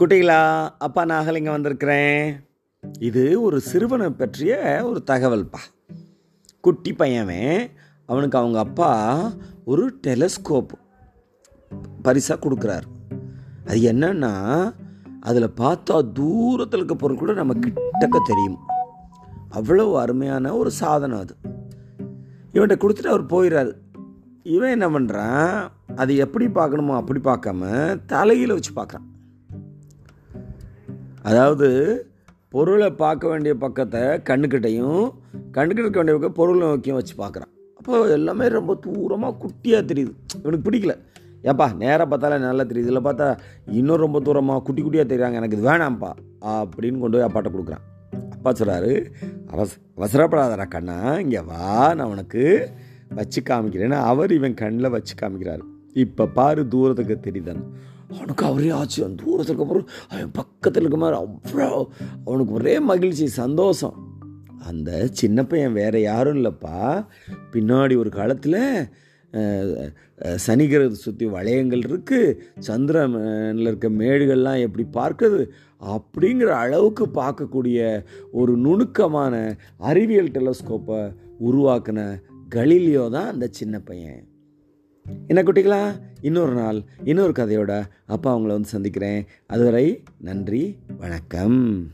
குட்டிகளா அப்பா நாகலிங்க வந்திருக்கிறேன். இது ஒரு சிறுவனை பற்றிய ஒரு தகவல்ப்பா குட்டி பையன் அவனுக்கு அவங்க அப்பா ஒரு டெலஸ்கோப் பரிசாக கொடுக்குறாரு. அது என்னன்னா அதில் பார்த்தா தூரத்தில் இருக்க பொருள் கூட நம்ம கிட்டக்க தெரியும். அவ்வளோ அருமையான ஒரு சாதனம் அது. இவன்கிட்ட கொடுத்துட்டு அவர் போயிடுறாரு இவன் என்ன பண்ணுறான் அது எப்படி பார்க்கணுமோ அப்படி பார்க்காம தலையில் வச்சு பார்க்குறான். அதாவது பொருளை பார்க்க வேண்டிய பக்கத்தை கண்ணுக்கிட்டையும் கண்ணுக்கிட்ட இருக்க வேண்டிய பக்கம் பொருளை நோக்கியும் வச்சு பார்க்குறான். அப்போ எல்லாமே ரொம்ப தூரமாக குட்டியாக தெரியுது. இவனுக்கு பிடிக்கல. ஏப்பா நேராக பார்த்தாலே நல்லா தெரியுது. இல்லை பார்த்தா இன்னும் ரொம்ப தூரமாக குட்டி குட்டியாக தெரியுறாங்க. எனக்கு இது வேணாம்ப்பா அப்படின்னு கொண்டு போய் அப்பாட்ட கொடுக்குறான். அப்பா சொல்கிறாரு அவச அவசரப்படாதடா கண்ணா இங்கே வா நான் உனக்கு வச்சு காமிக்கிறேன்னு அவர் இவன் கண்ணில் வச்சு காமிக்கிறாரு. இப்போ பாரு தூரத்துக்கு தெரியுதான்னு. அவனுக்கு அவரே ஆச்சு. தூரத்துக்கு அப்புறம் அவன் பக்கத்தில் இருக்க மாதிரி அவ்வளோ அவனுக்கு ஒரே மகிழ்ச்சி சந்தோஷம். அந்த சின்ன பையன் வேற யாரும் இல்லைப்பா. பின்னாடி ஒரு காலத்தில் சனிகிரகத்தை சுற்றி வளையங்கள் இருக்குது சந்திரனில் இருக்க மேடுகள்லாம் எப்படி பார்க்குறது அப்படிங்கிற அளவுக்கு பார்க்கக்கூடிய ஒரு நுணுக்கமான அறிவியல் டெலஸ்கோப்பை உருவாக்கின கலீலியோ தான் அந்த சின்ன பையன். என்ன குட்டிகளா? இன்னொரு நாள் இன்னொரு கதையோட அப்பா அவங்கள வந்து சந்திக்கிறேன். அதுவரை நன்றி வணக்கம்.